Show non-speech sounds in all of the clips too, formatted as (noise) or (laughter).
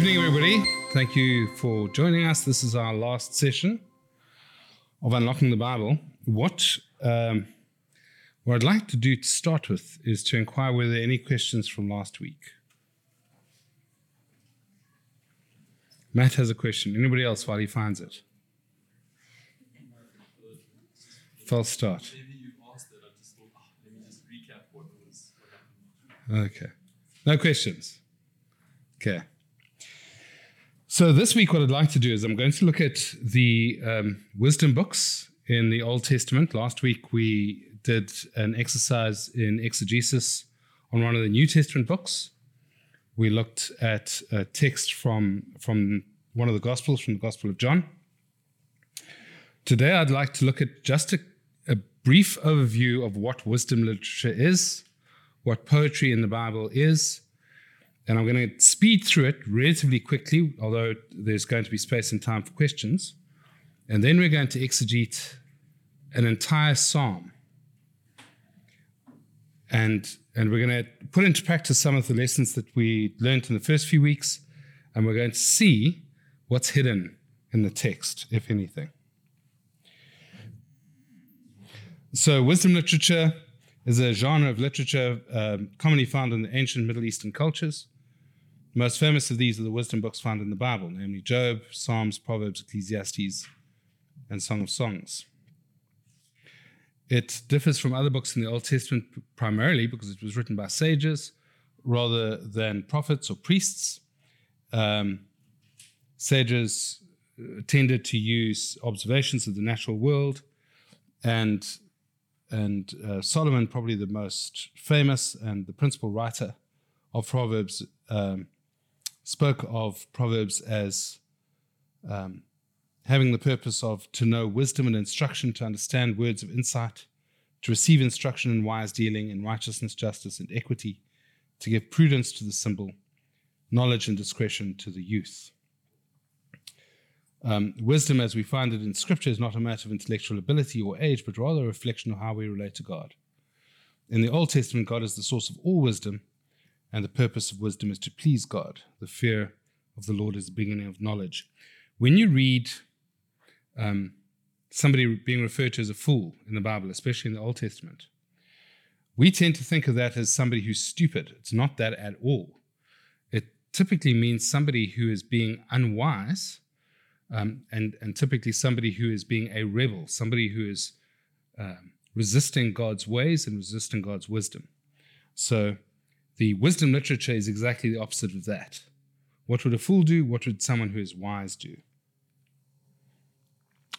evening, everybody. Thank you for joining us. This is our last session of Unlocking the Bible. What, um, what I'd like to do to start with is to inquire whether there are any questions from last week. Matt has a question. Anybody else while he finds it? False start. Maybe you asked it. I just thought, let me just recap what was. What happened. Okay. No questions. Okay. So this week, what I'd like to do is I'm going to look at the um, wisdom books in the Old Testament. Last week, we did an exercise in exegesis on one of the New Testament books. We looked at a text from, from one of the Gospels, from the Gospel of John. Today, I'd like to look at just a, a brief overview of what wisdom literature is, what poetry in the Bible is, and I'm going to speed through it relatively quickly, although there's going to be space and time for questions. And then we're going to exegete an entire psalm. And, and we're going to put into practice some of the lessons that we learned in the first few weeks, and we're going to see what's hidden in the text, if anything. So, wisdom literature is a genre of literature um, commonly found in the ancient Middle Eastern cultures. The most famous of these are the wisdom books found in the Bible, namely Job, Psalms, Proverbs, Ecclesiastes, and Song of Songs. It differs from other books in the Old Testament primarily because it was written by sages rather than prophets or priests. Um, sages uh, tended to use observations of the natural world and and uh, Solomon, probably the most famous and the principal writer of Proverbs, um, spoke of Proverbs as um, having the purpose of to know wisdom and instruction, to understand words of insight, to receive instruction in wise dealing, in righteousness, justice, and equity, to give prudence to the simple, knowledge and discretion to the youth. Um, wisdom, as we find it in Scripture, is not a matter of intellectual ability or age, but rather a reflection of how we relate to God. In the Old Testament, God is the source of all wisdom, and the purpose of wisdom is to please God. The fear of the Lord is the beginning of knowledge. When you read um, somebody being referred to as a fool in the Bible, especially in the Old Testament, we tend to think of that as somebody who's stupid. It's not that at all. It typically means somebody who is being unwise um, and, and typically somebody who is being a rebel, somebody who is um, resisting God's ways and resisting God's wisdom. So the wisdom literature is exactly the opposite of that. What would a fool do? What would someone who is wise do?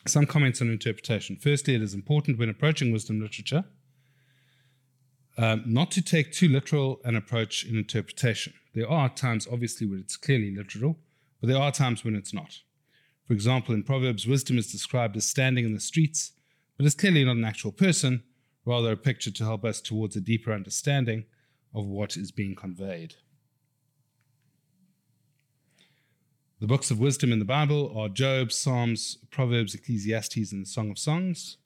Some comments on interpretation. Firstly, it is important when approaching wisdom literature um, not to take too literal an approach in interpretation. There are times, obviously, where it's clearly literal, but there are times when it's not. For example, in Proverbs, wisdom is described as standing in the streets, but is clearly not an actual person, rather a picture to help us towards a deeper understanding of what is being conveyed. The books of wisdom in the Bible are Job, Psalms, Proverbs, Ecclesiastes, and the Song of Songs.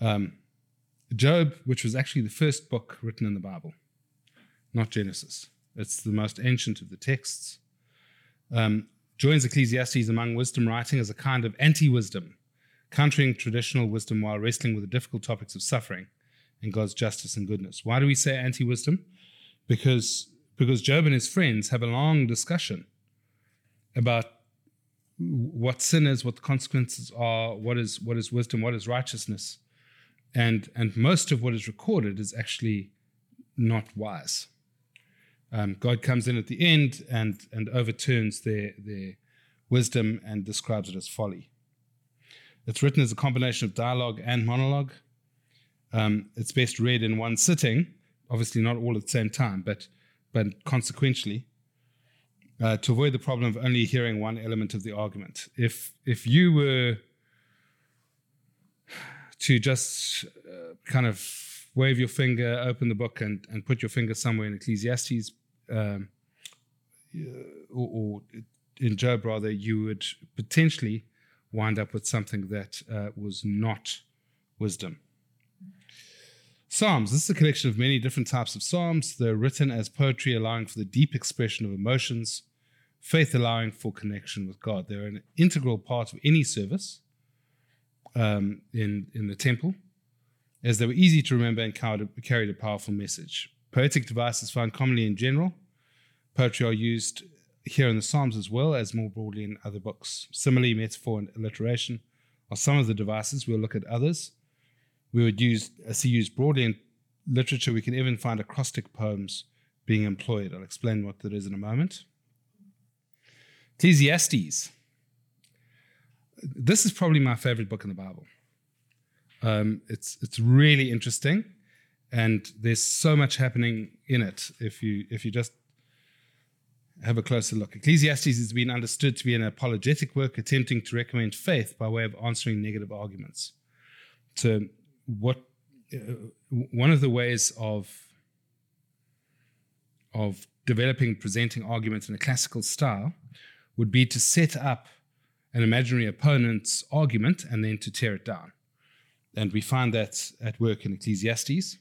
Um, Job, which was actually the first book written in the Bible, not Genesis. It's the most ancient of the texts. Um, joins Ecclesiastes among wisdom writing as a kind of anti wisdom, countering traditional wisdom while wrestling with the difficult topics of suffering and God's justice and goodness. Why do we say anti wisdom? Because, because Job and his friends have a long discussion about what sin is, what the consequences are, what is, what is wisdom, what is righteousness. And, and most of what is recorded is actually not wise. Um, God comes in at the end and, and overturns their, their wisdom and describes it as folly. It's written as a combination of dialogue and monologue. Um, it's best read in one sitting, obviously not all at the same time, but, but consequentially, uh, to avoid the problem of only hearing one element of the argument. If, if you were to just uh, kind of wave your finger, open the book, and, and put your finger somewhere in Ecclesiastes um, or, or, in Job, rather, you would potentially wind up with something that uh, was not wisdom. Psalms. This is a collection of many different types of psalms. They're written as poetry, allowing for the deep expression of emotions, faith allowing for connection with God. They're an integral part of any service um, in, in the temple, as they were easy to remember and carried a powerful message. Poetic devices found commonly in general. Poetry are used here in the Psalms as well as more broadly in other books. Similarly, metaphor and alliteration are some of the devices. We'll look at others. We would use, see used broadly in literature. We can even find acrostic poems being employed. I'll explain what that is in a moment. Ecclesiastes. This is probably my favorite book in the Bible. Um, it's it's really interesting, and there's so much happening in it. If you if you just have a closer look. Ecclesiastes has been understood to be an apologetic work attempting to recommend faith by way of answering negative arguments. So, what uh, one of the ways of of developing presenting arguments in a classical style would be to set up an imaginary opponent's argument and then to tear it down. And we find that at work in Ecclesiastes.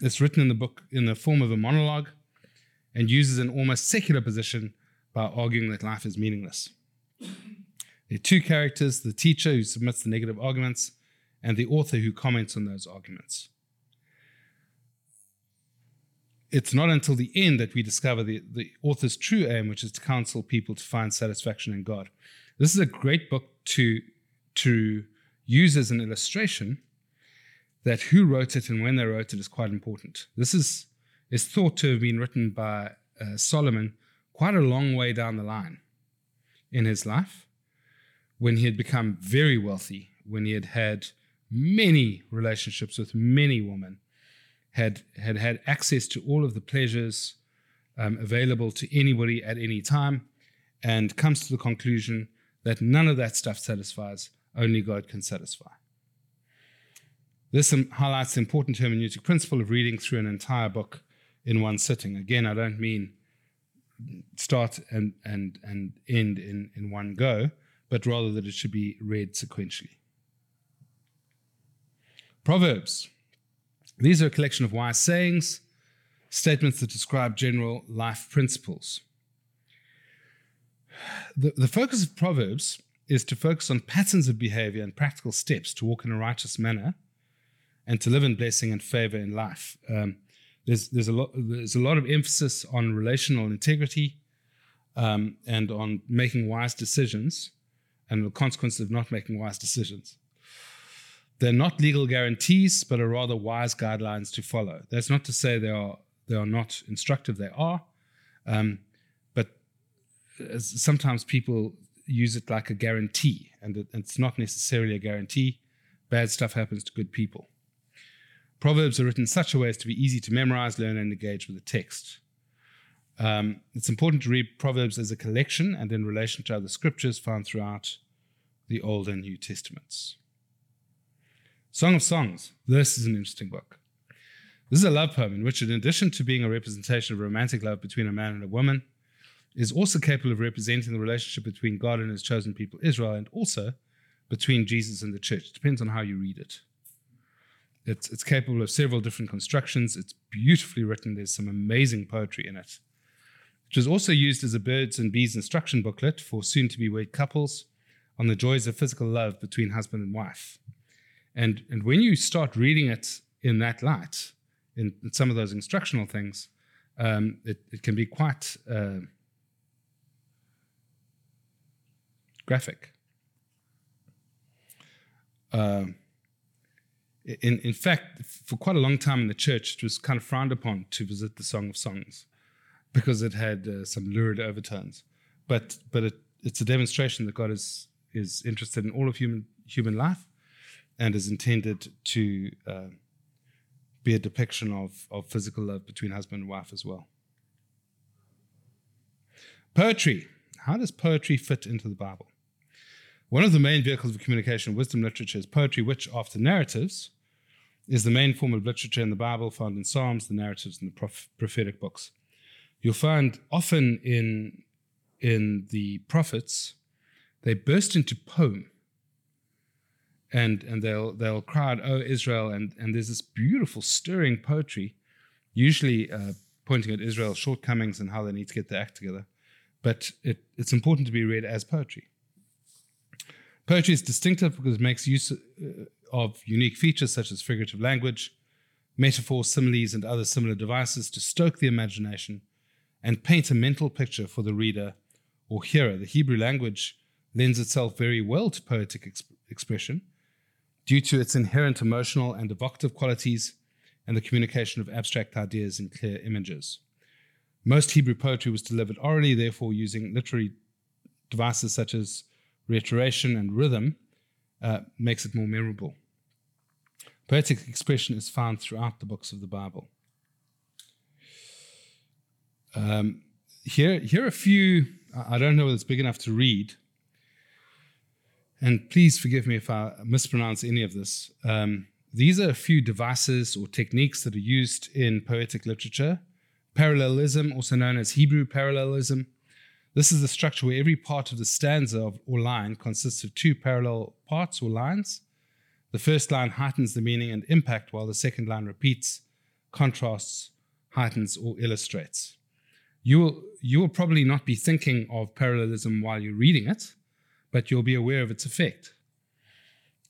It's written in the book in the form of a monologue and uses an almost secular position by arguing that life is meaningless. There are two characters the teacher who submits the negative arguments, and the author who comments on those arguments. It's not until the end that we discover the, the author's true aim, which is to counsel people to find satisfaction in God. This is a great book to, to use as an illustration that who wrote it and when they wrote it is quite important. This is is thought to have been written by uh, Solomon quite a long way down the line in his life when he had become very wealthy, when he had had many relationships with many women, had had, had access to all of the pleasures um, available to anybody at any time, and comes to the conclusion that none of that stuff satisfies, only God can satisfy. This highlights the important hermeneutic principle of reading through an entire book in one sitting. Again, I don't mean start and and and end in in one go, but rather that it should be read sequentially. Proverbs. These are a collection of wise sayings, statements that describe general life principles. The, the focus of Proverbs is to focus on patterns of behavior and practical steps to walk in a righteous manner and to live in blessing and favor in life. Um, there's there's a lot there's a lot of emphasis on relational integrity um, and on making wise decisions and the consequences of not making wise decisions. They're not legal guarantees, but are rather wise guidelines to follow. That's not to say they are they are not instructive. They are, um, but sometimes people use it like a guarantee, and it, it's not necessarily a guarantee. Bad stuff happens to good people. Proverbs are written such a way as to be easy to memorize, learn, and engage with the text. Um, it's important to read Proverbs as a collection and in relation to other scriptures found throughout the Old and New Testaments. Song of Songs. This is an interesting book. This is a love poem in which, in addition to being a representation of romantic love between a man and a woman, is also capable of representing the relationship between God and his chosen people, Israel, and also between Jesus and the church. It depends on how you read it. It's, it's capable of several different constructions. It's beautifully written. There's some amazing poetry in it. It was also used as a birds and bees instruction booklet for soon to be wed couples on the joys of physical love between husband and wife. And, and when you start reading it in that light, in, in some of those instructional things, um, it, it can be quite uh, graphic. Uh, in, in fact, for quite a long time in the church, it was kind of frowned upon to visit the Song of Songs because it had uh, some lurid overtones. But but it, it's a demonstration that God is is interested in all of human human life, and is intended to uh, be a depiction of of physical love between husband and wife as well. Poetry. How does poetry fit into the Bible? One of the main vehicles of communication in wisdom literature is poetry, which, after narratives, is the main form of literature in the Bible found in Psalms, the narratives, and the prophetic books. You'll find often in, in the prophets, they burst into poem. And and they'll they'll cry out, "Oh Israel!" and and there's this beautiful, stirring poetry, usually uh, pointing at Israel's shortcomings and how they need to get their act together. But it, it's important to be read as poetry. Poetry is distinctive because it makes use uh, of unique features such as figurative language, metaphors, similes, and other similar devices to stoke the imagination and paint a mental picture for the reader or hearer. The Hebrew language lends itself very well to poetic exp- expression due to its inherent emotional and evocative qualities and the communication of abstract ideas in clear images. Most Hebrew poetry was delivered orally, therefore, using literary devices such as reiteration and rhythm uh, makes it more memorable. Poetic expression is found throughout the books of the Bible. Um, here, here are a few, I don't know whether it's big enough to read, and please forgive me if I mispronounce any of this. Um, these are a few devices or techniques that are used in poetic literature. Parallelism, also known as Hebrew parallelism. This is the structure where every part of the stanza of or line consists of two parallel parts or lines. The first line heightens the meaning and impact, while the second line repeats, contrasts, heightens, or illustrates. You will, you will probably not be thinking of parallelism while you're reading it, but you'll be aware of its effect.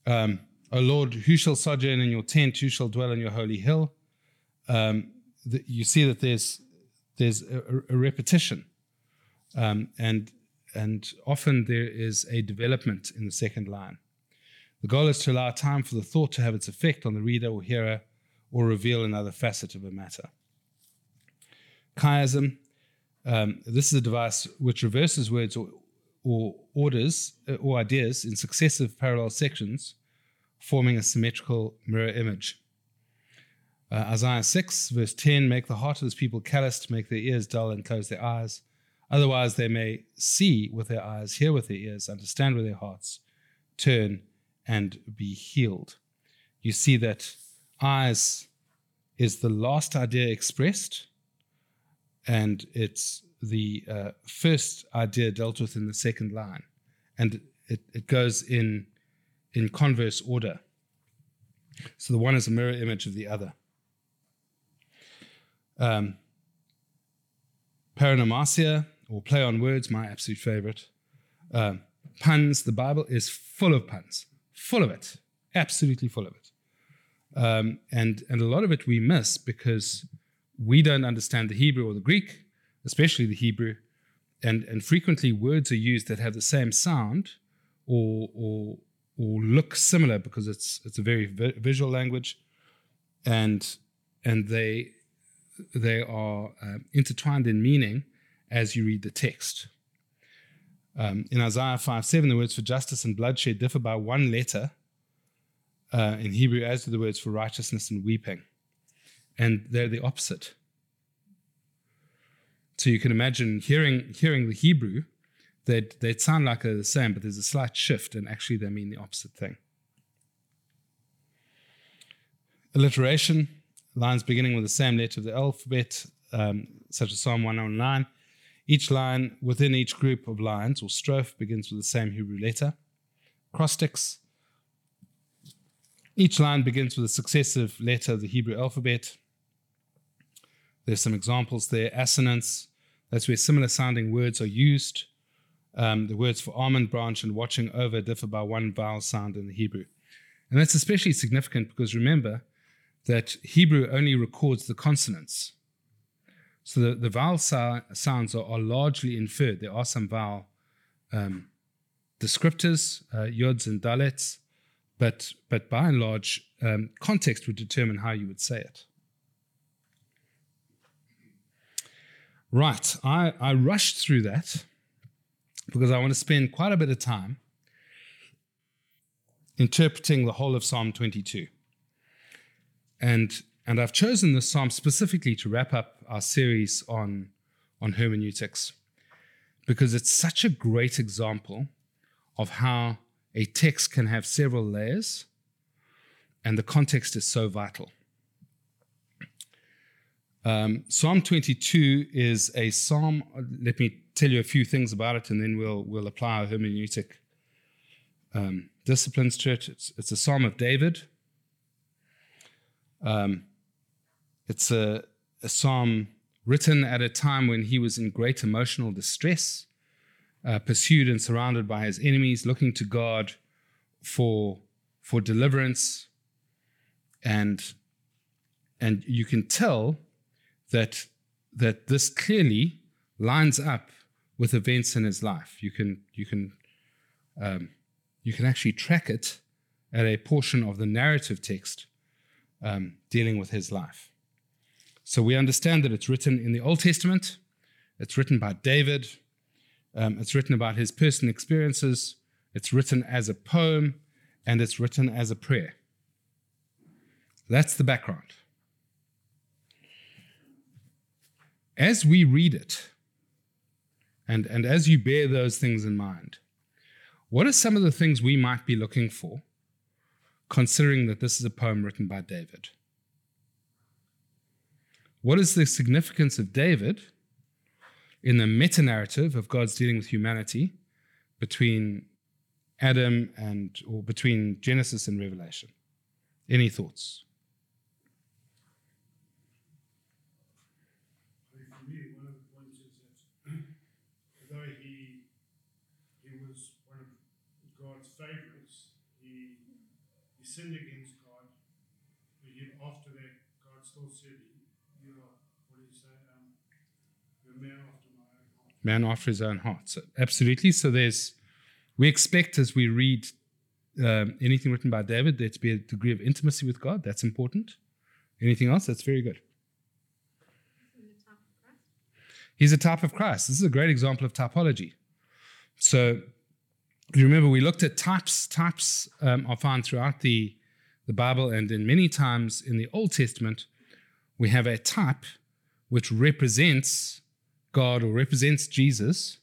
Um, O Lord, who shall sojourn in your tent? Who shall dwell in your holy hill? Um, the, you see that there's there's a, a repetition, um, and and often there is a development in the second line. The goal is to allow time for the thought to have its effect on the reader or hearer, or reveal another facet of a matter. Chiasm. Um, this is a device which reverses words or, or orders uh, or ideas in successive parallel sections forming a symmetrical mirror image. Uh, Isaiah 6, verse 10 Make the heart of this people calloused, make their ears dull, and close their eyes. Otherwise, they may see with their eyes, hear with their ears, understand with their hearts, turn and be healed. You see that eyes is the last idea expressed, and it's the uh, first idea dealt with in the second line. And it, it goes in in converse order. So the one is a mirror image of the other. Um, paronomasia, or play on words, my absolute favorite. Um, puns, the Bible is full of puns, full of it, absolutely full of it. Um, and, and a lot of it we miss because we don't understand the Hebrew or the Greek, especially the Hebrew. And, and frequently words are used that have the same sound or, or, or look similar because it's it's a very vi- visual language, and and they they are uh, intertwined in meaning as you read the text. Um, in Isaiah 5 7, the words for justice and bloodshed differ by one letter uh, in Hebrew, as do the words for righteousness and weeping. And they're the opposite. So you can imagine hearing, hearing the Hebrew they'd, they'd sound like they're the same, but there's a slight shift, and actually they mean the opposite thing. Alliteration, lines beginning with the same letter of the alphabet, um, such as Psalm 109. Each line within each group of lines or strophe begins with the same Hebrew letter. Acrostics. Each line begins with a successive letter of the Hebrew alphabet. There's some examples there. Assonance, that's where similar sounding words are used. Um, the words for almond branch and watching over differ by one vowel sound in the Hebrew. And that's especially significant because remember that Hebrew only records the consonants. So the, the vowel so- sounds are, are, largely inferred. There are some vowel um, descriptors, uh, yods and dalets, but, but by and large, um, context would determine how you would say it. Right, I, I rushed through that because I want to spend quite a bit of time interpreting the whole of Psalm 22. And, and I've chosen this psalm specifically to wrap up our series on, on hermeneutics because it's such a great example of how a text can have several layers and the context is so vital. Um, psalm 22 is a psalm, let me tell you a few things about it, and then we'll we'll apply our hermeneutic um, disciplines to it. It's, it's a psalm of David. Um, it's a, a psalm written at a time when he was in great emotional distress, uh, pursued and surrounded by his enemies, looking to God for, for deliverance. And, and you can tell that, that this clearly lines up with events in his life. You can, you can, um, you can actually track it at a portion of the narrative text um, dealing with his life. So we understand that it's written in the Old Testament, it's written by David, um, it's written about his personal experiences, it's written as a poem, and it's written as a prayer. That's the background. As we read it, and, and as you bear those things in mind, what are some of the things we might be looking for, considering that this is a poem written by David? What is the significance of David in the meta narrative of God's dealing with humanity between Adam and, or between Genesis and Revelation? Any thoughts? I mean, for me, one of the points is that although he he was one of God's favorites, he he sinned against God, but yet after that, God still said, "You are what do you say? Um, you're man after my own heart." Man after his own heart. So, absolutely. So there's, we expect as we read um, anything written by David, there to be a degree of intimacy with God. That's important. Anything else? That's very good. He's a type of Christ. This is a great example of typology. So, you remember, we looked at types. Types um, are found throughout the, the Bible, and in many times in the Old Testament, we have a type which represents God or represents Jesus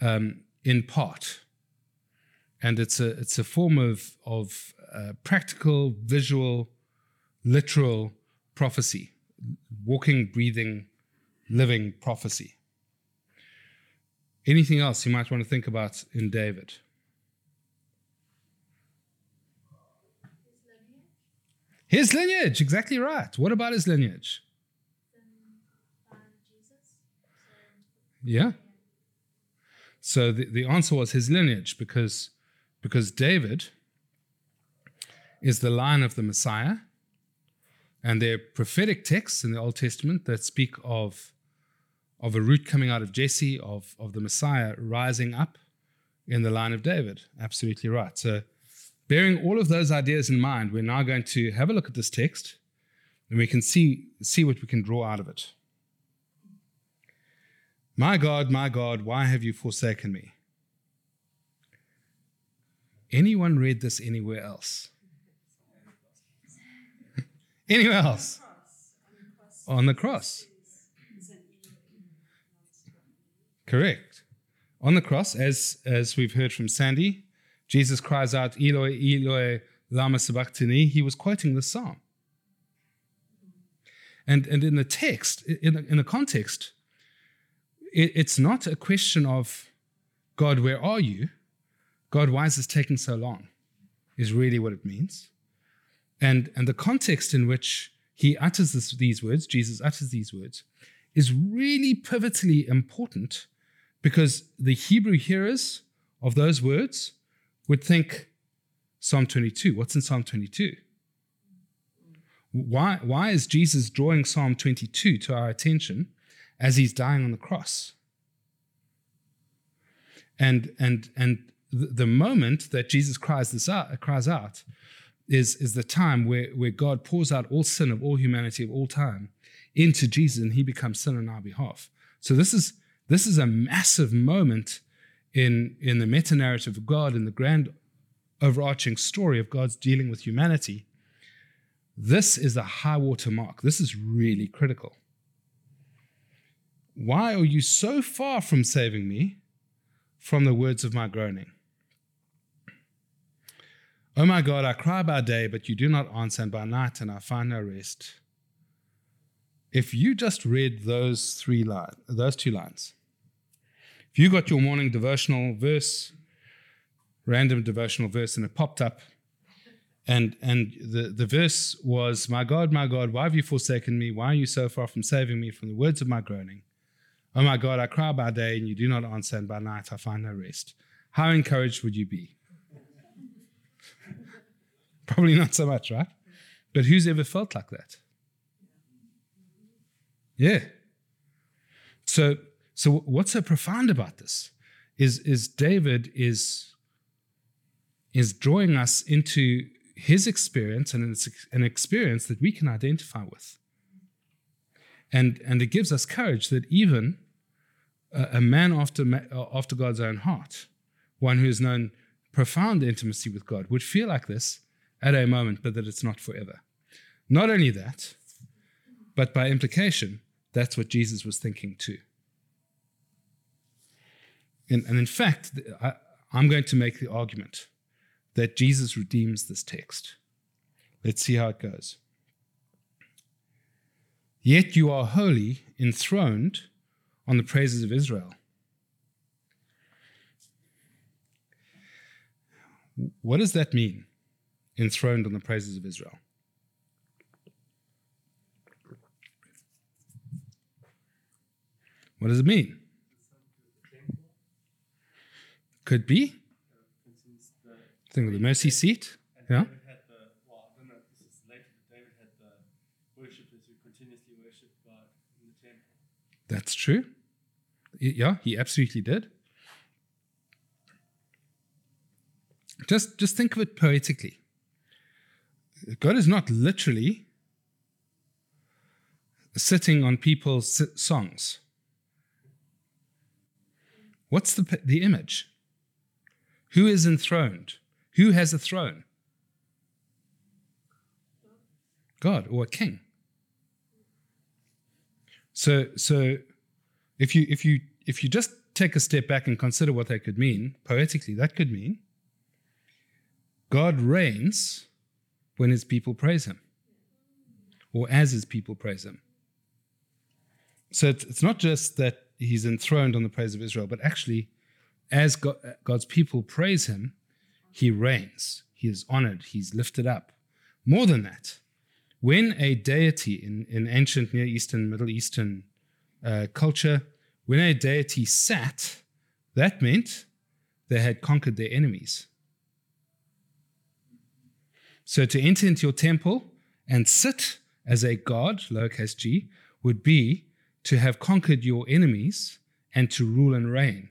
um, in part. And it's a, it's a form of, of uh, practical, visual, literal prophecy, walking, breathing, living prophecy. Anything else you might want to think about in David? His lineage, exactly right. What about his lineage? Yeah. So the, the answer was his lineage because, because David is the line of the Messiah. And there are prophetic texts in the Old Testament that speak of, of a root coming out of Jesse, of, of the Messiah rising up in the line of David. Absolutely right. So, bearing all of those ideas in mind, we're now going to have a look at this text and we can see, see what we can draw out of it. My God, my God, why have you forsaken me? Anyone read this anywhere else? (laughs) anywhere else? On the cross. Correct. On the cross, as, as we've heard from Sandy, Jesus cries out, Eloi, Eloi, lama sabachthani. He was quoting the psalm. And, and in the text, in the, in the context, it, it's not a question of, God, where are you? God, why is this taking so long? Is really what it means. And, and the context in which he utters this, these words, Jesus utters these words, is really pivotally important because the Hebrew hearers of those words would think Psalm 22. What's in Psalm 22? Why, why is Jesus drawing Psalm 22 to our attention as he's dying on the cross? And, and, and the moment that Jesus cries this out, cries out is, is the time where, where God pours out all sin of all humanity of all time into Jesus and he becomes sin on our behalf. So this is this is a massive moment in, in the meta narrative of God, in the grand overarching story of God's dealing with humanity. This is a high water mark. This is really critical. Why are you so far from saving me from the words of my groaning? Oh my God, I cry by day, but you do not answer, and by night, and I find no rest. If you just read those three lines, those two lines, if you got your morning devotional verse, random devotional verse and it popped up. And, and the, the verse was, My God, my God, why have you forsaken me? Why are you so far from saving me from the words of my groaning? Oh my God, I cry by day and you do not answer, and by night I find no rest. How encouraged would you be? (laughs) Probably not so much, right? But who's ever felt like that? Yeah. So, so what's so profound about this is, is David is, is drawing us into his experience, and it's an experience that we can identify with. And, and it gives us courage that even a, a man after, after God's own heart, one who has known profound intimacy with God, would feel like this at a moment, but that it's not forever. Not only that, but by implication, that's what Jesus was thinking too. And, and in fact, I, I'm going to make the argument that Jesus redeems this text. Let's see how it goes. Yet you are holy, enthroned on the praises of Israel. What does that mean? Enthroned on the praises of Israel. What does it mean? Could be. Think of the mercy seat. Yeah. David had the, well, I don't know if this is later, but David had the worshippers who continuously worshiped God in the temple. That's true. Yeah, he absolutely did. Just, just think of it poetically. God is not literally sitting on people's songs. What's the, the image? Who is enthroned? Who has a throne? God or a king. So, so if you if you if you just take a step back and consider what that could mean poetically, that could mean God reigns when his people praise him, or as his people praise him. So it's, it's not just that he's enthroned on the praise of Israel, but actually, as God, God's people praise him, he reigns. He is honored. He's lifted up. More than that, when a deity in, in ancient Near Eastern, Middle Eastern uh, culture, when a deity sat, that meant they had conquered their enemies. So to enter into your temple and sit as a god, lowercase g, would be to have conquered your enemies and to rule and reign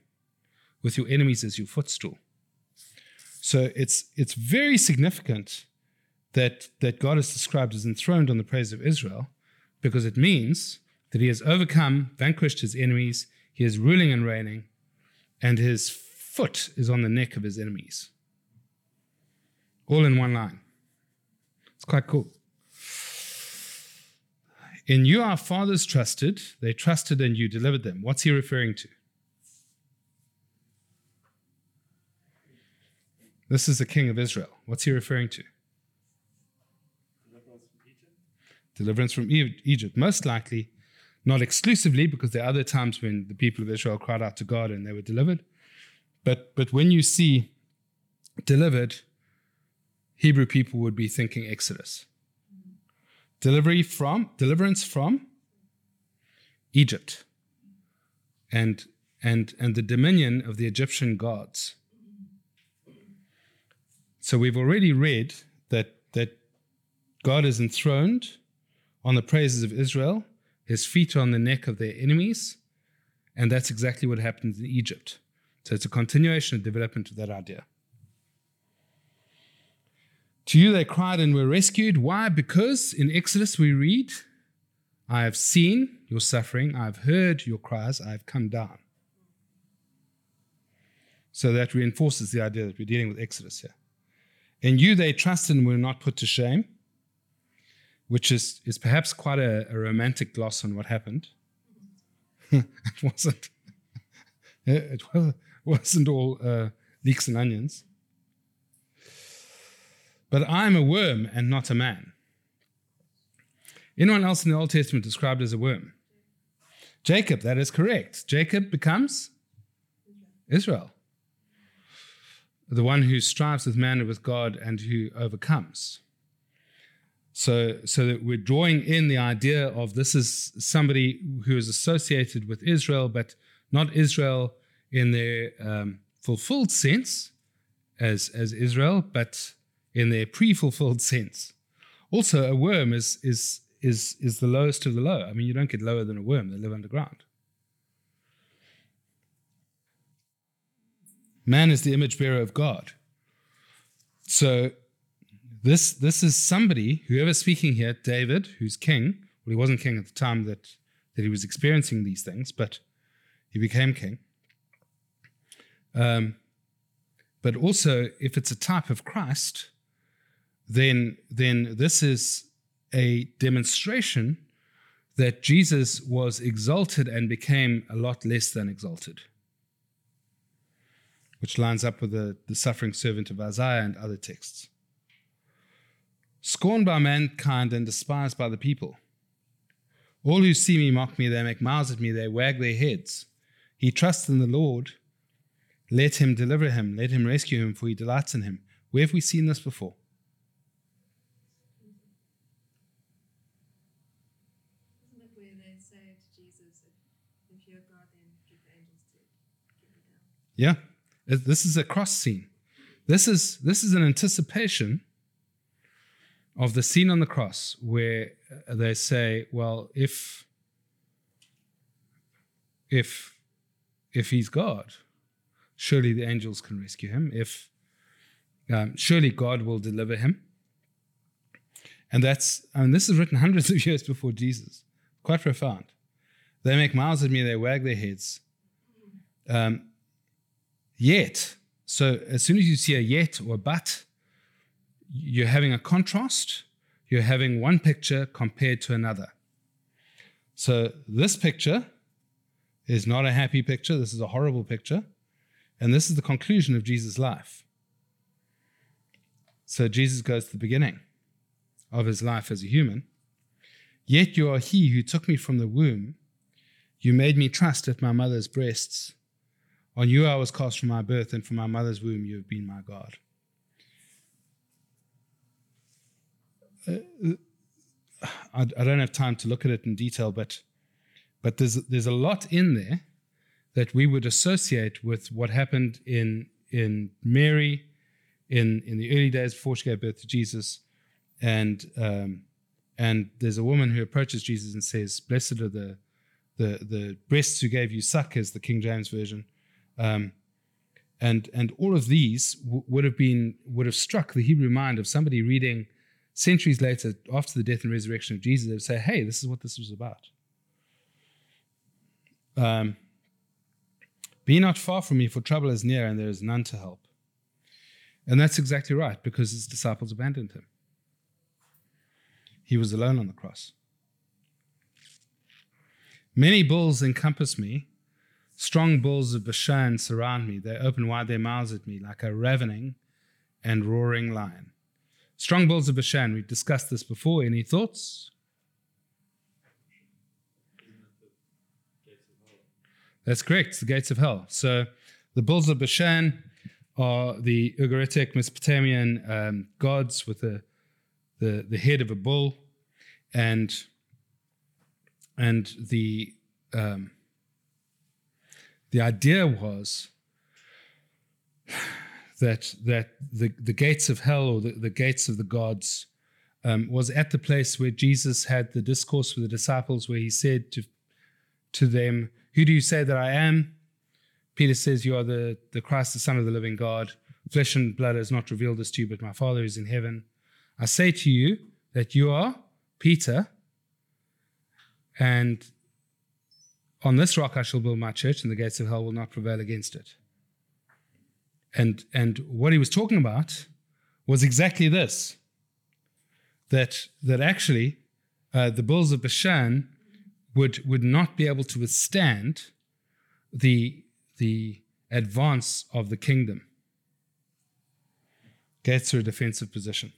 with your enemies as your footstool. So it's it's very significant that that God is described as enthroned on the praise of Israel, because it means that he has overcome, vanquished his enemies, he is ruling and reigning, and his foot is on the neck of his enemies. All in one line. It's quite cool. In you our fathers trusted, they trusted and you delivered them. What's he referring to? This is the king of Israel. What's he referring to? Deliverance from Egypt. Deliverance from Egypt. Most likely, not exclusively, because there are other times when the people of Israel cried out to God and they were delivered. But, but when you see delivered, Hebrew people would be thinking Exodus. Delivery from, deliverance from Egypt and, and, and the dominion of the Egyptian gods. So we've already read that, that God is enthroned on the praises of Israel, his feet are on the neck of their enemies, and that's exactly what happened in Egypt. So it's a continuation and development of that idea. To you they cried and were rescued. Why? Because in Exodus we read, I have seen your suffering, I have heard your cries, I have come down. So that reinforces the idea that we're dealing with Exodus here. In you they trusted and were not put to shame, which is, is perhaps quite a, a romantic gloss on what happened. (laughs) it wasn't. (laughs) It wasn't all uh, leeks and onions. But I am a worm and not a man. Anyone else in the Old Testament described as a worm? Jacob, that is correct. Jacob becomes Israel. The one who strives with man and with God and who overcomes. So, so that we're drawing in the idea of this is somebody who is associated with Israel, but not Israel in their um, fulfilled sense as, as Israel, but in their pre-fulfilled sense. Also, a worm is, is, is, is the lowest of the low. I mean, you don't get lower than a worm, they live underground. Man is the image bearer of God. So this this is somebody, whoever's speaking here, David, who's king. Well, he wasn't king at the time that, that he was experiencing these things, but he became king. Um, but also, if it's a type of Christ, then then this is a demonstration that Jesus was exalted and became a lot less than exalted which lines up with the, the suffering servant of Isaiah and other texts. Scorned by mankind and despised by the people. All who see me mock me, they make mouths at me, they wag their heads. He trusts in the Lord. Let him deliver him, let him rescue him, for he delights in him. Where have we seen this before? Isn't it where they say Jesus, if, if God, then the angels to get me down? Yeah. This is a cross scene. This is this is an anticipation of the scene on the cross where they say, well, if if if he's God, surely the angels can rescue him. If um, surely God will deliver him. And that's mean, this is written (laughs) hundreds of years before Jesus. Quite profound. They make mouths at me, they wag their heads. Um, yet. So as soon as you see a yet or a but, you're having a contrast. You're having one picture compared to another. So this picture is not a happy picture. This is a horrible picture. And this is the conclusion of Jesus' life. So Jesus goes to the beginning of his life as a human. Yet you are he who took me from the womb. You made me trust at my mother's breasts. On you I was cast from my birth, and from my mother's womb you have been my God. Uh, I, don't have time to look at it in detail, but but there's there's a lot in there that we would associate with what happened in in Mary in in the early days before she gave birth to Jesus, and um, and there's a woman who approaches Jesus and says, "Blessed are the the the breasts who gave you suck," as the King James version. Um, and and all of these w- would have been would have struck the Hebrew mind of somebody reading centuries later after the death and resurrection of Jesus. They would say, "Hey, this is what this was about." Um, Be not far from me, for trouble is near, and there is none to help. And that's exactly right, because his disciples abandoned him. He was alone on the cross. Many bulls encompass me, Strong bulls of Bashan surround me. They open wide their mouths at me like a ravening and roaring lion. Strong bulls of Bashan, we've discussed this before. Any thoughts? That's correct, the gates of hell. So the bulls of Bashan are the Ugaritic Mesopotamian um, gods with the, the, the head of a bull and, and the. Um, the idea was that that the, the gates of hell or the, the gates of the gods um, was at the place where Jesus had the discourse with the disciples, where he said to to them, "Who do you say that I am?" Peter says, "You are the the Christ, the Son of the living God. Flesh and blood has not revealed this to you, but my Father is in heaven. I say to you that you are Peter, and on this rock I shall build my church, and the gates of hell will not prevail against it. And, and what he was talking about was exactly this that, that actually uh, the bulls of Bashan would, would not be able to withstand the, the advance of the kingdom. Gates are a defensive position.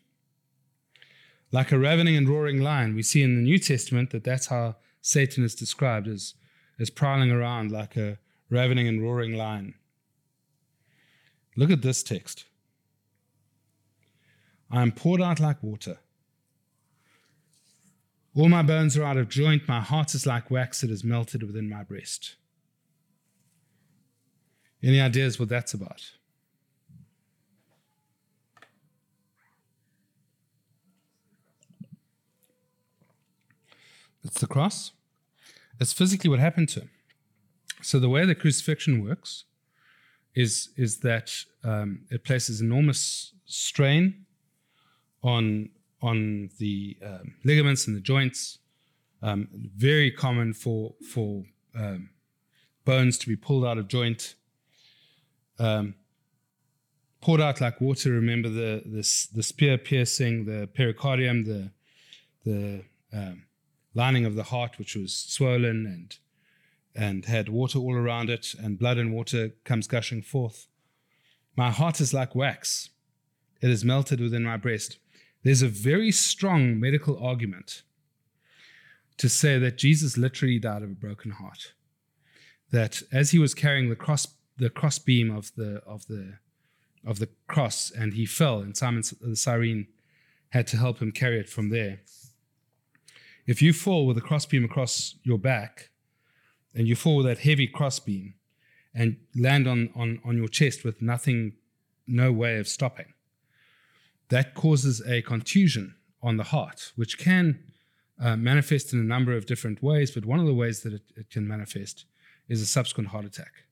Like a ravening and roaring lion, we see in the New Testament that that's how Satan is described as is prowling around like a ravening and roaring lion. Look at this text. I am poured out like water. All my bones are out of joint. My heart is like wax that is melted within my breast. Any ideas what that's about? It's the cross. It's physically what happened to him. So the way the crucifixion works is is that um, it places enormous strain on on the um, ligaments and the joints. Um, very common for for um, bones to be pulled out of joint. Um, poured out like water. Remember the the, the spear piercing the pericardium, the the um, lining of the heart, which was swollen and and had water all around it, and blood and water comes gushing forth. My heart is like wax; it is melted within my breast. There's a very strong medical argument to say that Jesus literally died of a broken heart. That as he was carrying the cross, the cross beam of the of the of the cross, and he fell, and Simon the Cyrene had to help him carry it from there. If you fall with a crossbeam across your back, and you fall with that heavy crossbeam, and land on, on, on your chest with nothing, no way of stopping, that causes a contusion on the heart, which can uh, manifest in a number of different ways. But one of the ways that it, it can manifest is a subsequent heart attack.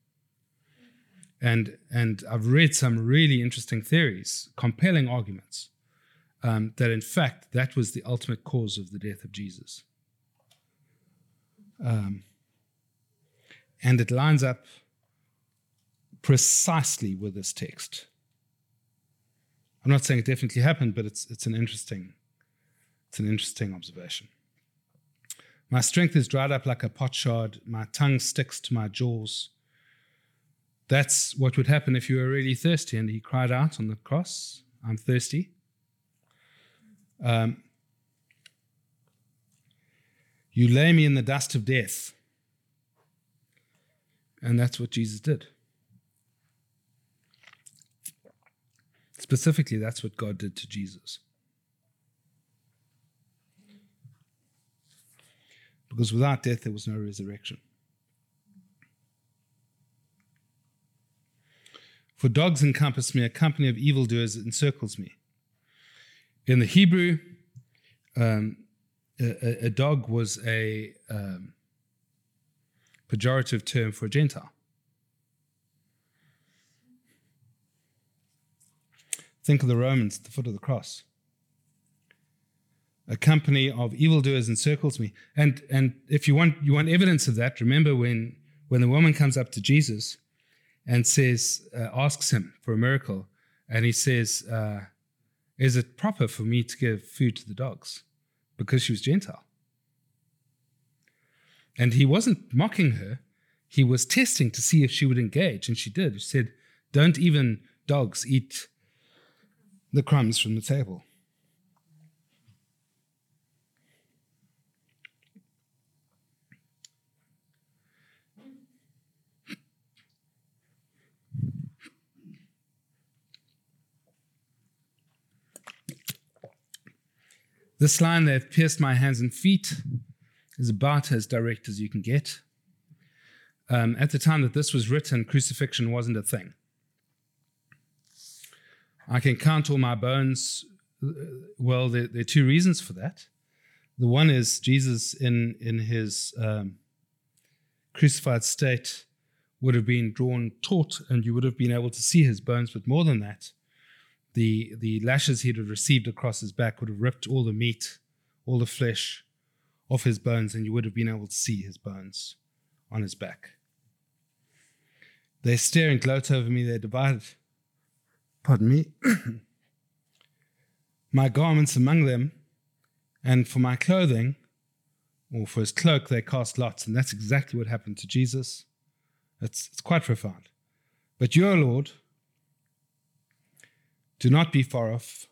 And, and I've read some really interesting theories, compelling arguments um, that in fact that was the ultimate cause of the death of Jesus. Um, and it lines up precisely with this text. I'm not saying it definitely happened, but it's, it's an interesting it's an interesting observation. My strength is dried up like a potsherd. My tongue sticks to my jaws. That's what would happen if you were really thirsty. And he cried out on the cross, I'm thirsty. Um, you lay me in the dust of death. And that's what Jesus did. Specifically, that's what God did to Jesus. Because without death, there was no resurrection. For dogs encompass me, a company of evildoers encircles me. In the Hebrew, um, a, a, dog was a um, pejorative term for a Gentile. Think of the Romans at the foot of the cross. A company of evildoers encircles me. And, and if you want, you want evidence of that, remember when, when the woman comes up to Jesus and says, uh, asks him for a miracle, and he says, uh, is it proper for me to give food to the dogs? Because she was Gentile. And he wasn't mocking her, he was testing to see if she would engage, and she did. She said, Don't even dogs eat the crumbs from the table. This line, they've pierced my hands and feet, is about as direct as you can get. Um, at the time that this was written, crucifixion wasn't a thing. I can count all my bones. Well, there, there are two reasons for that. The one is Jesus, in, in his um, crucified state, would have been drawn taut and you would have been able to see his bones, but more than that, the, the lashes he'd have received across his back would have ripped all the meat, all the flesh off his bones, and you would have been able to see his bones on his back. They stare and gloat over me, they're divided. Pardon me. (coughs) my garments among them, and for my clothing, or for his cloak, they cast lots. And that's exactly what happened to Jesus. It's, it's quite profound. But your Lord, do not be far off.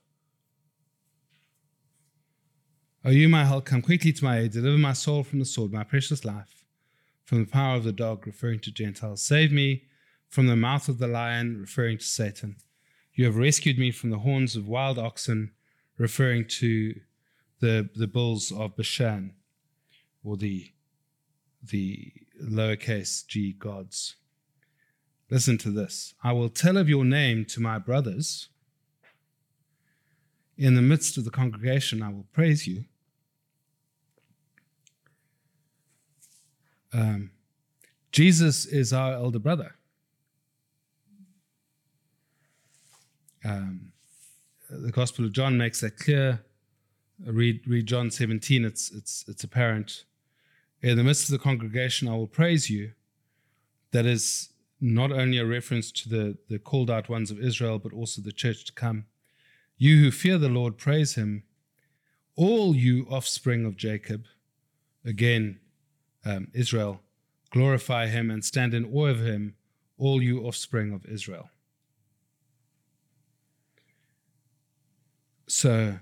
O you, my help, come quickly to my aid. Deliver my soul from the sword, my precious life from the power of the dog, referring to Gentiles. Save me from the mouth of the lion, referring to Satan. You have rescued me from the horns of wild oxen, referring to the, the bulls of Bashan, or the, the lowercase g gods. Listen to this I will tell of your name to my brothers. In the midst of the congregation, I will praise you. Um, Jesus is our elder brother. Um, the Gospel of John makes that clear. Read, read John 17, it's, it's, it's apparent. In the midst of the congregation, I will praise you. That is not only a reference to the, the called out ones of Israel, but also the church to come. You who fear the Lord, praise him. All you offspring of Jacob, again, um, Israel, glorify him and stand in awe of him, all you offspring of Israel. So,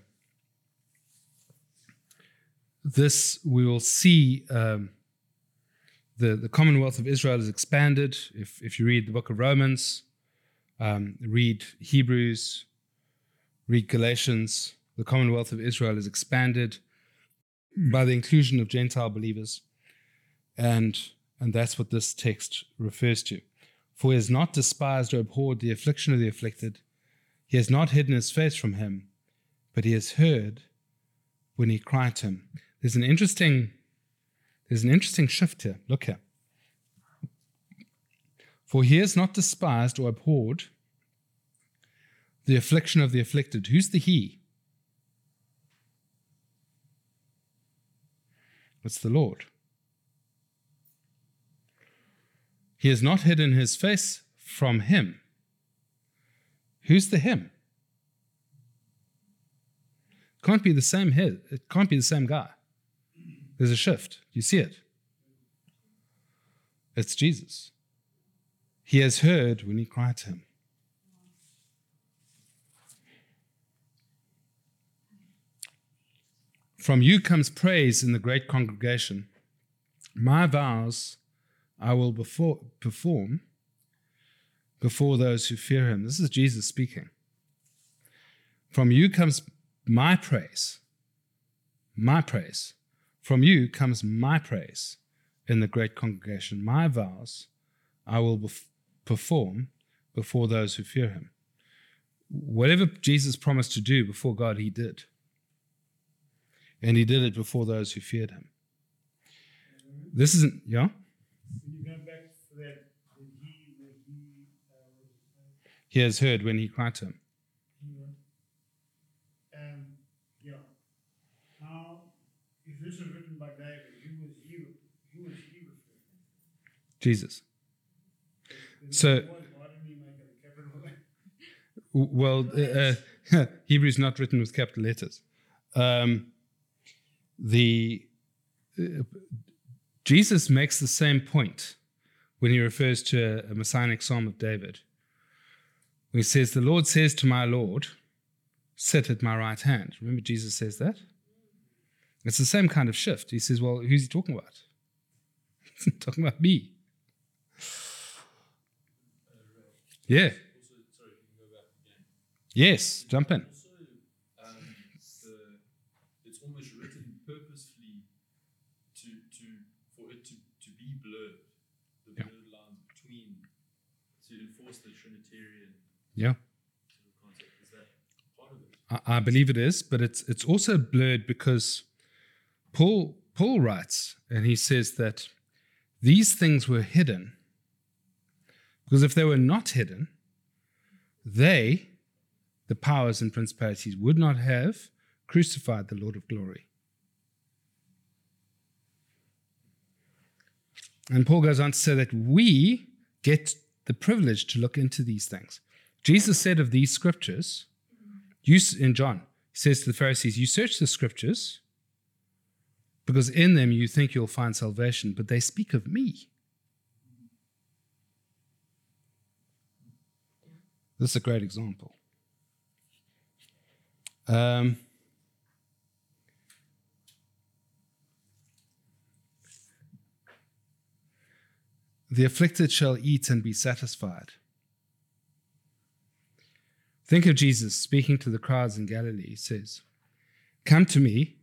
this we will see um, the, the Commonwealth of Israel is expanded. If, if you read the book of Romans, um, read Hebrews, read Galatians, the Commonwealth of Israel is expanded by the inclusion of Gentile believers. And, and that's what this text refers to. For he has not despised or abhorred the affliction of the afflicted. He has not hidden his face from him, but he has heard when he cried to him. There's an interesting, there's an interesting shift here. Look here. For he has not despised or abhorred the affliction of the afflicted. Who's the he? It's the Lord. He has not hidden his face from him. Who's the him? Can't be the same head. It can't be the same guy. There's a shift. You see it. It's Jesus. He has heard when he cried to him. From you comes praise in the great congregation. My vows I will before, perform before those who fear him. This is Jesus speaking. From you comes my praise. My praise. From you comes my praise in the great congregation. My vows I will bef- perform before those who fear him. Whatever Jesus promised to do before God, he did. And he did it before those who feared him. This isn't, yeah? He, has heard when he cried to him. Is? Jesus. So- Well, uh, uh, (laughs) Hebrew's not written with capital letters. Um, the uh, Jesus makes the same point when he refers to a, a messianic psalm of David. When he says, "The Lord says to my Lord, sit at my right hand." Remember, Jesus says that. It's the same kind of shift. He says, "Well, who's he talking about? He's (laughs) talking about me." Yeah. Sorry, if you can go back again. Yes. Jump in. Also, um, the, it's almost written purposefully to, to for it to, to be blurred, the Yeah. blurred lines between, to enforce the Trinitarian Yeah. sort of concept. Is that part of I, I believe it is, but it's it's also blurred because Paul Paul writes and he says that these things were hidden because if they were not hidden, they, the powers and principalities, would not have crucified the Lord of glory. And Paul goes on to say that we get the privilege to look into these things. Jesus said of these scriptures, you, in John, he says to the Pharisees, You search the scriptures because in them you think you'll find salvation, but they speak of me. This is a great example. Um, The afflicted shall eat and be satisfied. Think of Jesus speaking to the crowds in Galilee. He says, Come to me,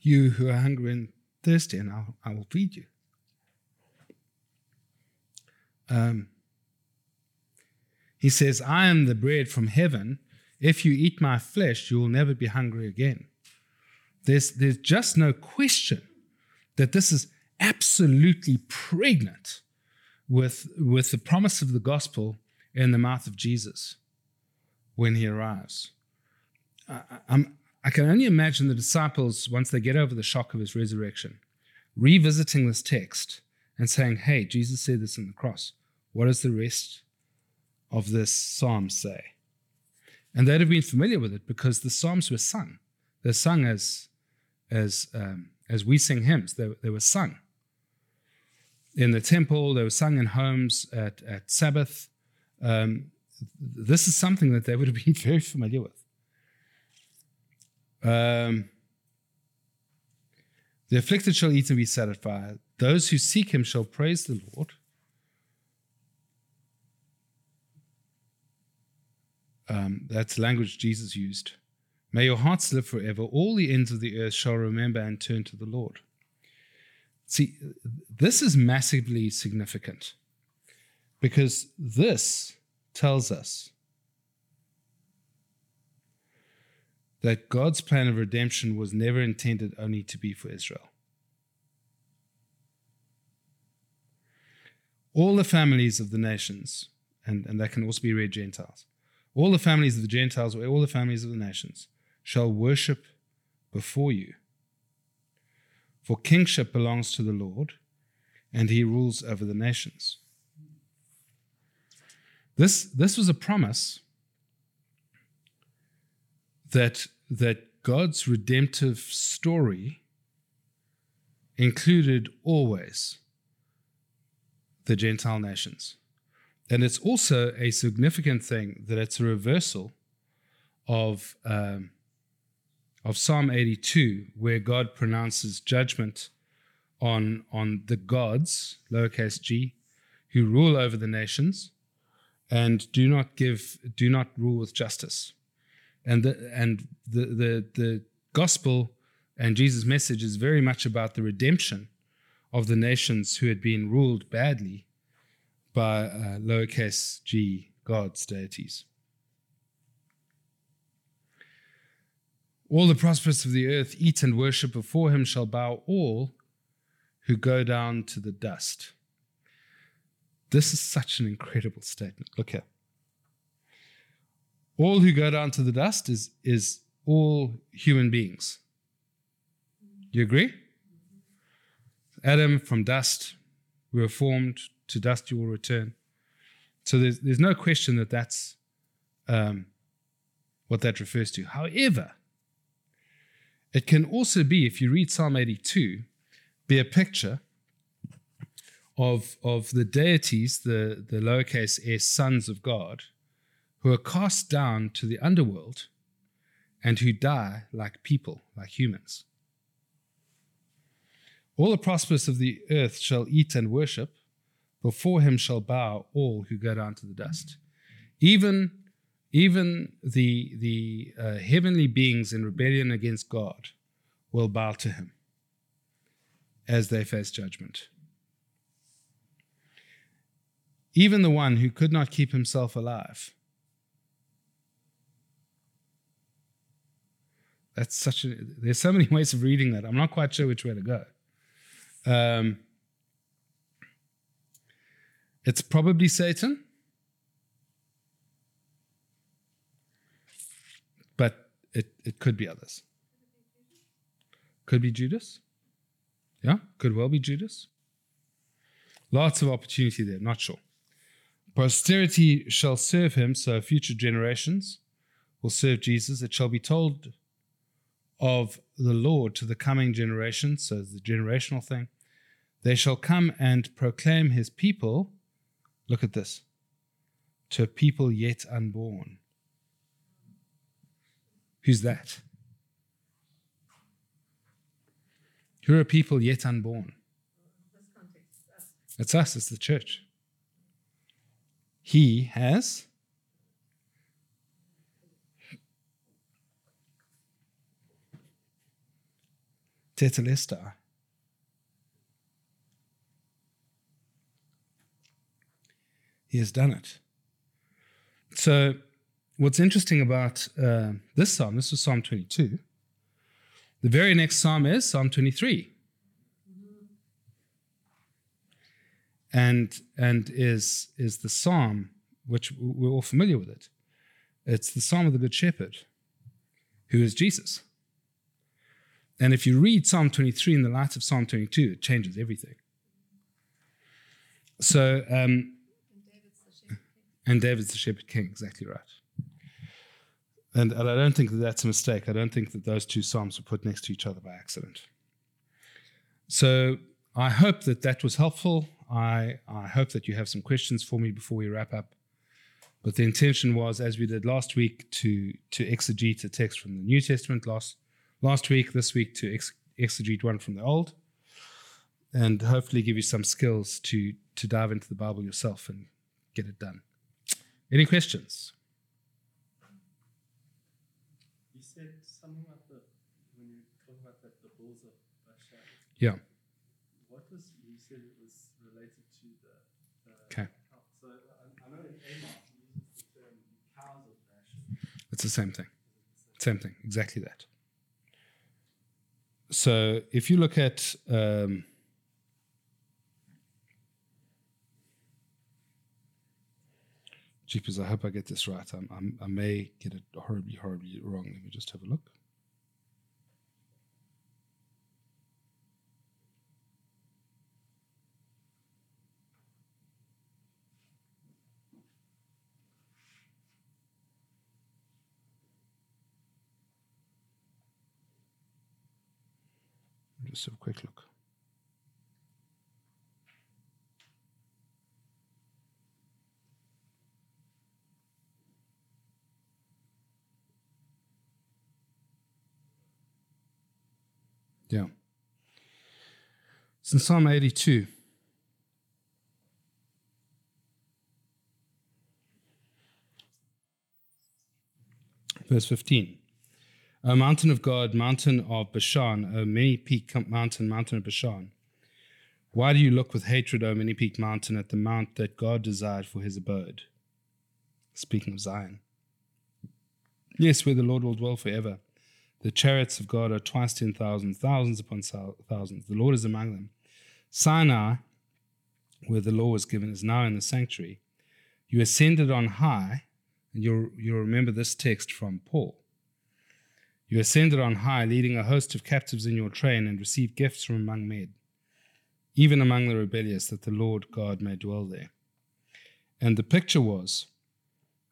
you who are hungry and thirsty, and I'll, I will feed you. Um, he says, I am the bread from heaven. If you eat my flesh, you will never be hungry again. There's, there's just no question that this is absolutely pregnant with, with the promise of the gospel in the mouth of Jesus when he arrives. I, I can only imagine the disciples, once they get over the shock of his resurrection, revisiting this text and saying, Hey, Jesus said this in the cross. What does the rest of this psalm say? And they'd have been familiar with it because the psalms were sung. They're sung as, as, um, as we sing hymns, they, they were sung in the temple, they were sung in homes at, at Sabbath. Um, this is something that they would have (laughs) been very familiar with. Um, the afflicted shall eat and be satisfied. Those who seek him shall praise the Lord. Um, that's language Jesus used. May your hearts live forever. All the ends of the earth shall remember and turn to the Lord. See, this is massively significant because this tells us that God's plan of redemption was never intended only to be for Israel. All the families of the nations, and, and that can also be read Gentiles, all the families of the Gentiles or all the families of the nations shall worship before you. For kingship belongs to the Lord, and he rules over the nations. This, this was a promise that, that God's redemptive story included always the Gentile nations. And it's also a significant thing that it's a reversal of um, of Psalm 82, where God pronounces judgment on, on the gods, lowercase g, who rule over the nations and do not give, do not rule with justice. And the, and the, the, the gospel and Jesus' message is very much about the redemption of the nations who had been ruled badly by uh, lowercase g gods, deities. All the prosperous of the earth eat and worship before him shall bow all who go down to the dust. This is such an incredible statement. Look here. All who go down to the dust is, is all human beings. You agree? Adam, from dust, we were formed, to dust you will return. So there's, there's no question that that's um, what that refers to. However, it can also be, if you read Psalm 82, be a picture of, of the deities, the, the lowercase s sons of God, who are cast down to the underworld and who die like people, like humans. All the prosperous of the earth shall eat and worship, before him shall bow all who go down to the dust. Even even the, the uh, heavenly beings in rebellion against God will bow to him as they face judgment. Even the one who could not keep himself alive. That's such a, there's so many (laughs) ways of reading that. I'm not quite sure which way to go. Um, it's probably Satan. It, it could be others. Could be Judas. Yeah, could well be Judas. Lots of opportunity there, not sure. Posterity shall serve him, so future generations will serve Jesus. It shall be told of the Lord to the coming generation, so it's the generational thing. They shall come and proclaim his people, look at this, to a people yet unborn. Who's that? Who are people yet unborn? It's us, it's the church. He has tetelestai. He has done it. So, what's interesting about uh, this psalm, this was Psalm 22. The very next psalm is Psalm 23. and and is is the psalm which we're all familiar with it it's the psalm of the good shepherd who is jesus and if you read psalm 23 in the light of psalm 22 it changes everything so um, And David's the shepherd. and david's the shepherd king exactly right and, and i don't think that that's a mistake i don't think that those two psalms were put next to each other by accident so i hope that that was helpful I, I hope that you have some questions for me before we wrap up. But the intention was, as we did last week, to to exegete a text from the New Testament last last week, this week to ex, exegete one from the Old, and hopefully give you some skills to to dive into the Bible yourself and get it done. Any questions? You said something about the when you talk about that the bulls of Bashan. Yeah. What was you said it was related to the. Okay. So I, I know in uses the term cows of Bashan. It's the same thing. Same thing, exactly that. So if you look at um, Jeepers, I hope I get this right. I'm, I'm, I may get it horribly, horribly wrong. Let me just have a look. Just have a quick look. Yeah. It's in Psalm 82. Verse 15. O mountain of God, mountain of Bashan, O many peak mountain, mountain of Bashan. Why do you look with hatred, O many peaked mountain, at the mount that God desired for his abode? Speaking of Zion. Yes, where the Lord will dwell forever. The chariots of God are twice ten thousand, thousands upon thousands. The Lord is among them. Sinai, where the law was given, is now in the sanctuary. You ascended on high, and you'll, you'll remember this text from Paul. You ascended on high, leading a host of captives in your train, and received gifts from among men, even among the rebellious, that the Lord God may dwell there. And the picture was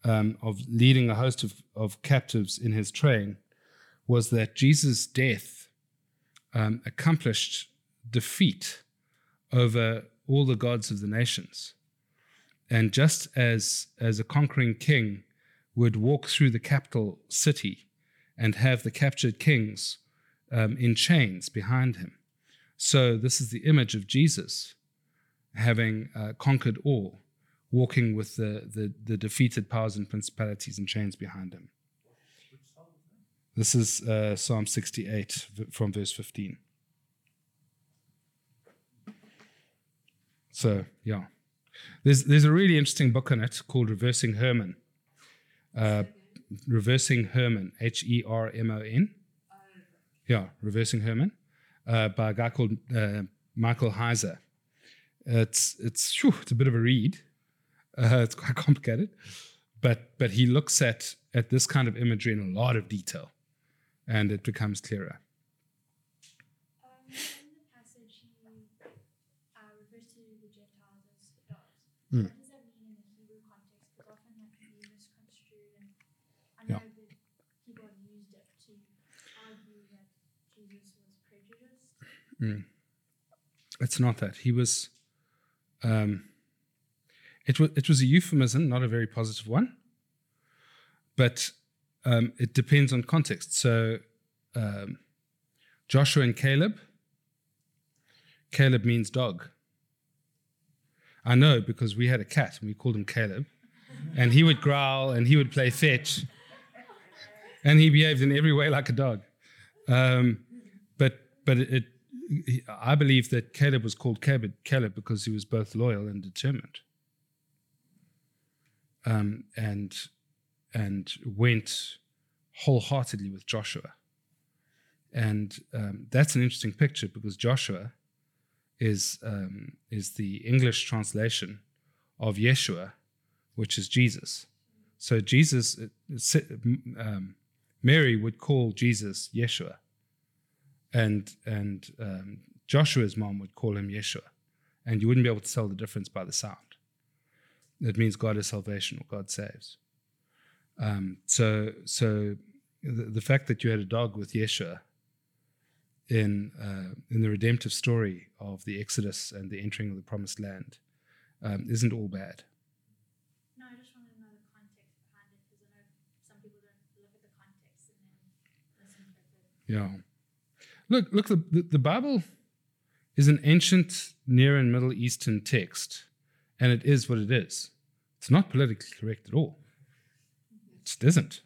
um, of leading a host of, of captives in his train was that Jesus' death um, accomplished defeat over all the gods of the nations. And just as, as a conquering king would walk through the capital city and have the captured kings um, in chains behind him, so this is the image of Jesus having uh, conquered all, walking with the, the, the defeated powers and principalities in chains behind him. This is uh, Psalm 68 v- from verse 15. So, yeah. There's, there's a really interesting book on it called Reversing Hermon. Uh, Reversing Hermon, H E R M O N. Yeah, Reversing Hermon, uh, by a guy called uh, Michael Heiser. It's it's phew, it's a bit of a read. Uh, it's quite (laughs) complicated, but but he looks at at this kind of imagery in a lot of detail, and it becomes clearer. Um, the passage, he uh, refers to the Gentiles as dogs. Mm. What does that mean in the Hebrew context? Because often that can be misconstrued, and I Yeah. know that people have used it to argue that Jesus was prejudiced. It's not that he was. Um, it was it was a euphemism, not a very positive one. But um, it depends on context. So, um, Joshua and Caleb Caleb means dog. I know because we had a cat and we called him Caleb. And he would growl and he would play fetch. And he behaved in every way like a dog. Um, but but it, I believe that Caleb was called Caleb, because he was both loyal and determined. Um, and and went wholeheartedly with Joshua. And um, that's an interesting picture because Joshua is um, is the English translation of Yeshua, which is Jesus. So Jesus, uh, um, Mary would call Jesus Yeshua, and and um, Joshua's mom would call him Yeshua, and you wouldn't be able to tell the difference by the sound. It means God is salvation or God saves. Um, so so the, the fact that you had a dog with Yeshua in uh, in the redemptive story of the Exodus and the entering of the Promised Land um, isn't all bad. No, I just want to know the context behind it because I know some people don't look at the context and then misinterpret. Yeah. Look, look. The, the, the Bible is an ancient Near and Middle Eastern text, and it is what it is. It's not politically correct at all. It isn't.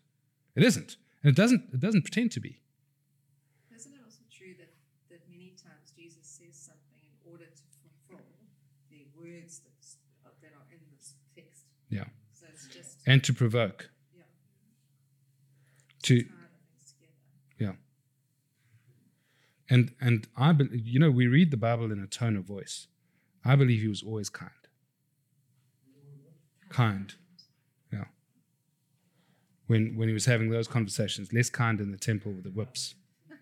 It isn't, and it doesn't. It doesn't pretend to be. Isn't it also true that, that many times Jesus says something in order to fulfill the words that's, uh, that are in this text? Yeah. So it's just And to provoke. Yeah. To tie the things together. And and I believe you know we read the Bible in a tone of voice. I believe he was always kind. Kind. Yeah. When when he was having those conversations, less kind in the temple with the whips. I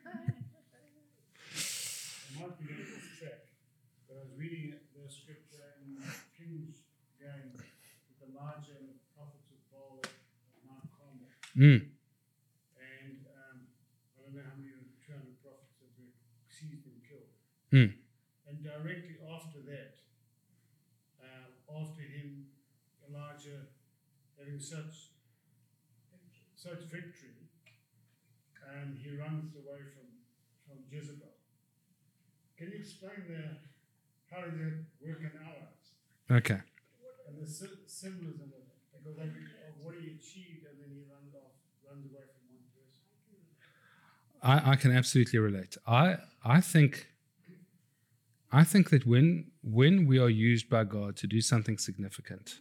might be getting off track, but I was reading the scripture in Kings again with Elijah and the prophets of Baal at Mount Carmel. Mm. And um, I don't know how many of the 200 prophets that were seized and killed. Mm. And directly after that, um, after him, Elijah having such such victory, um, he runs away from, from Jezebel. Can you explain the, how does that work in our lives? Okay. And the sy- symbolism of it, because of what he achieved, and then he runs off, runs away from one person. I, I can absolutely relate. I I think I think that when when we are used by God to do something significant,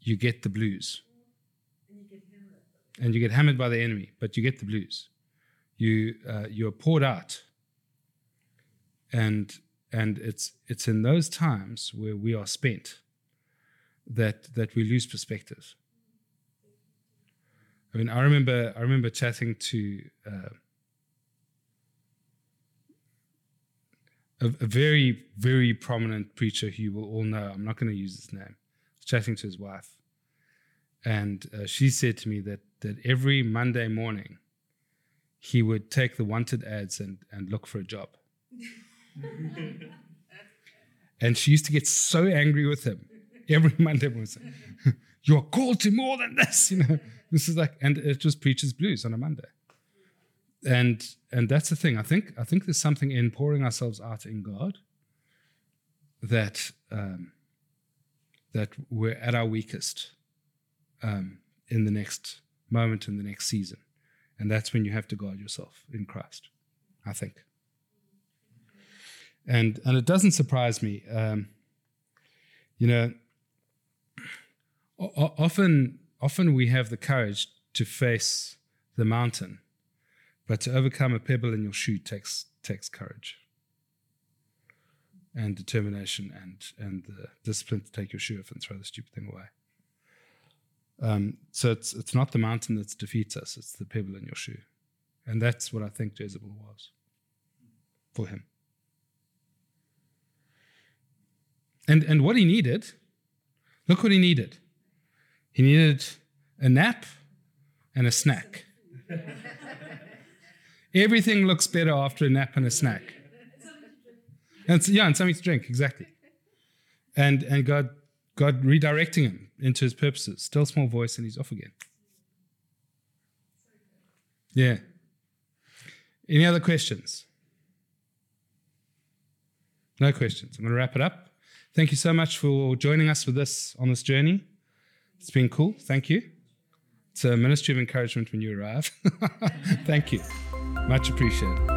you get the blues. And you get hammered by the enemy, but you get the blues. You uh, you are poured out. And and it's it's in those times where we are spent that that we lose perspective. I mean, I remember I remember chatting to uh, a, a very very prominent preacher who you will all know. I'm not going to use his name. I was chatting to his wife, and uh, she said to me that that every Monday morning he would take the wanted ads and and look for a job. (laughs) and she used to get so angry with him every (laughs) Monday morning. You are called to more than this, you know. This is like, and it just preaches blues on a Monday. And and that's the thing. I think I think there's something in pouring ourselves out in God that um, that we're at our weakest um, in the next moment in the next season, and that's when you have to guard yourself in Christ. I think. And and it doesn't surprise me. Um, you know, o- often often we have the courage to face the mountain, but to overcome a pebble in your shoe takes takes courage and determination and and the discipline to take your shoe off and throw the stupid thing away. Um, so it's it's not the mountain that defeats us; it's the pebble in your shoe, and that's what I think Jezebel was for him. And and what he needed, look what he needed. He needed a nap and a snack. (laughs) Everything looks better after a nap and a snack. And yeah, and something to drink, exactly. And and God God redirecting him into his purposes. Still small voice and he's off again. Yeah. Any other questions? No questions. I'm going to wrap it up. Thank you so much for joining us for this on this journey. It's been cool. Thank you. It's a ministry of encouragement when you arrive. (laughs) Thank you. Much appreciated.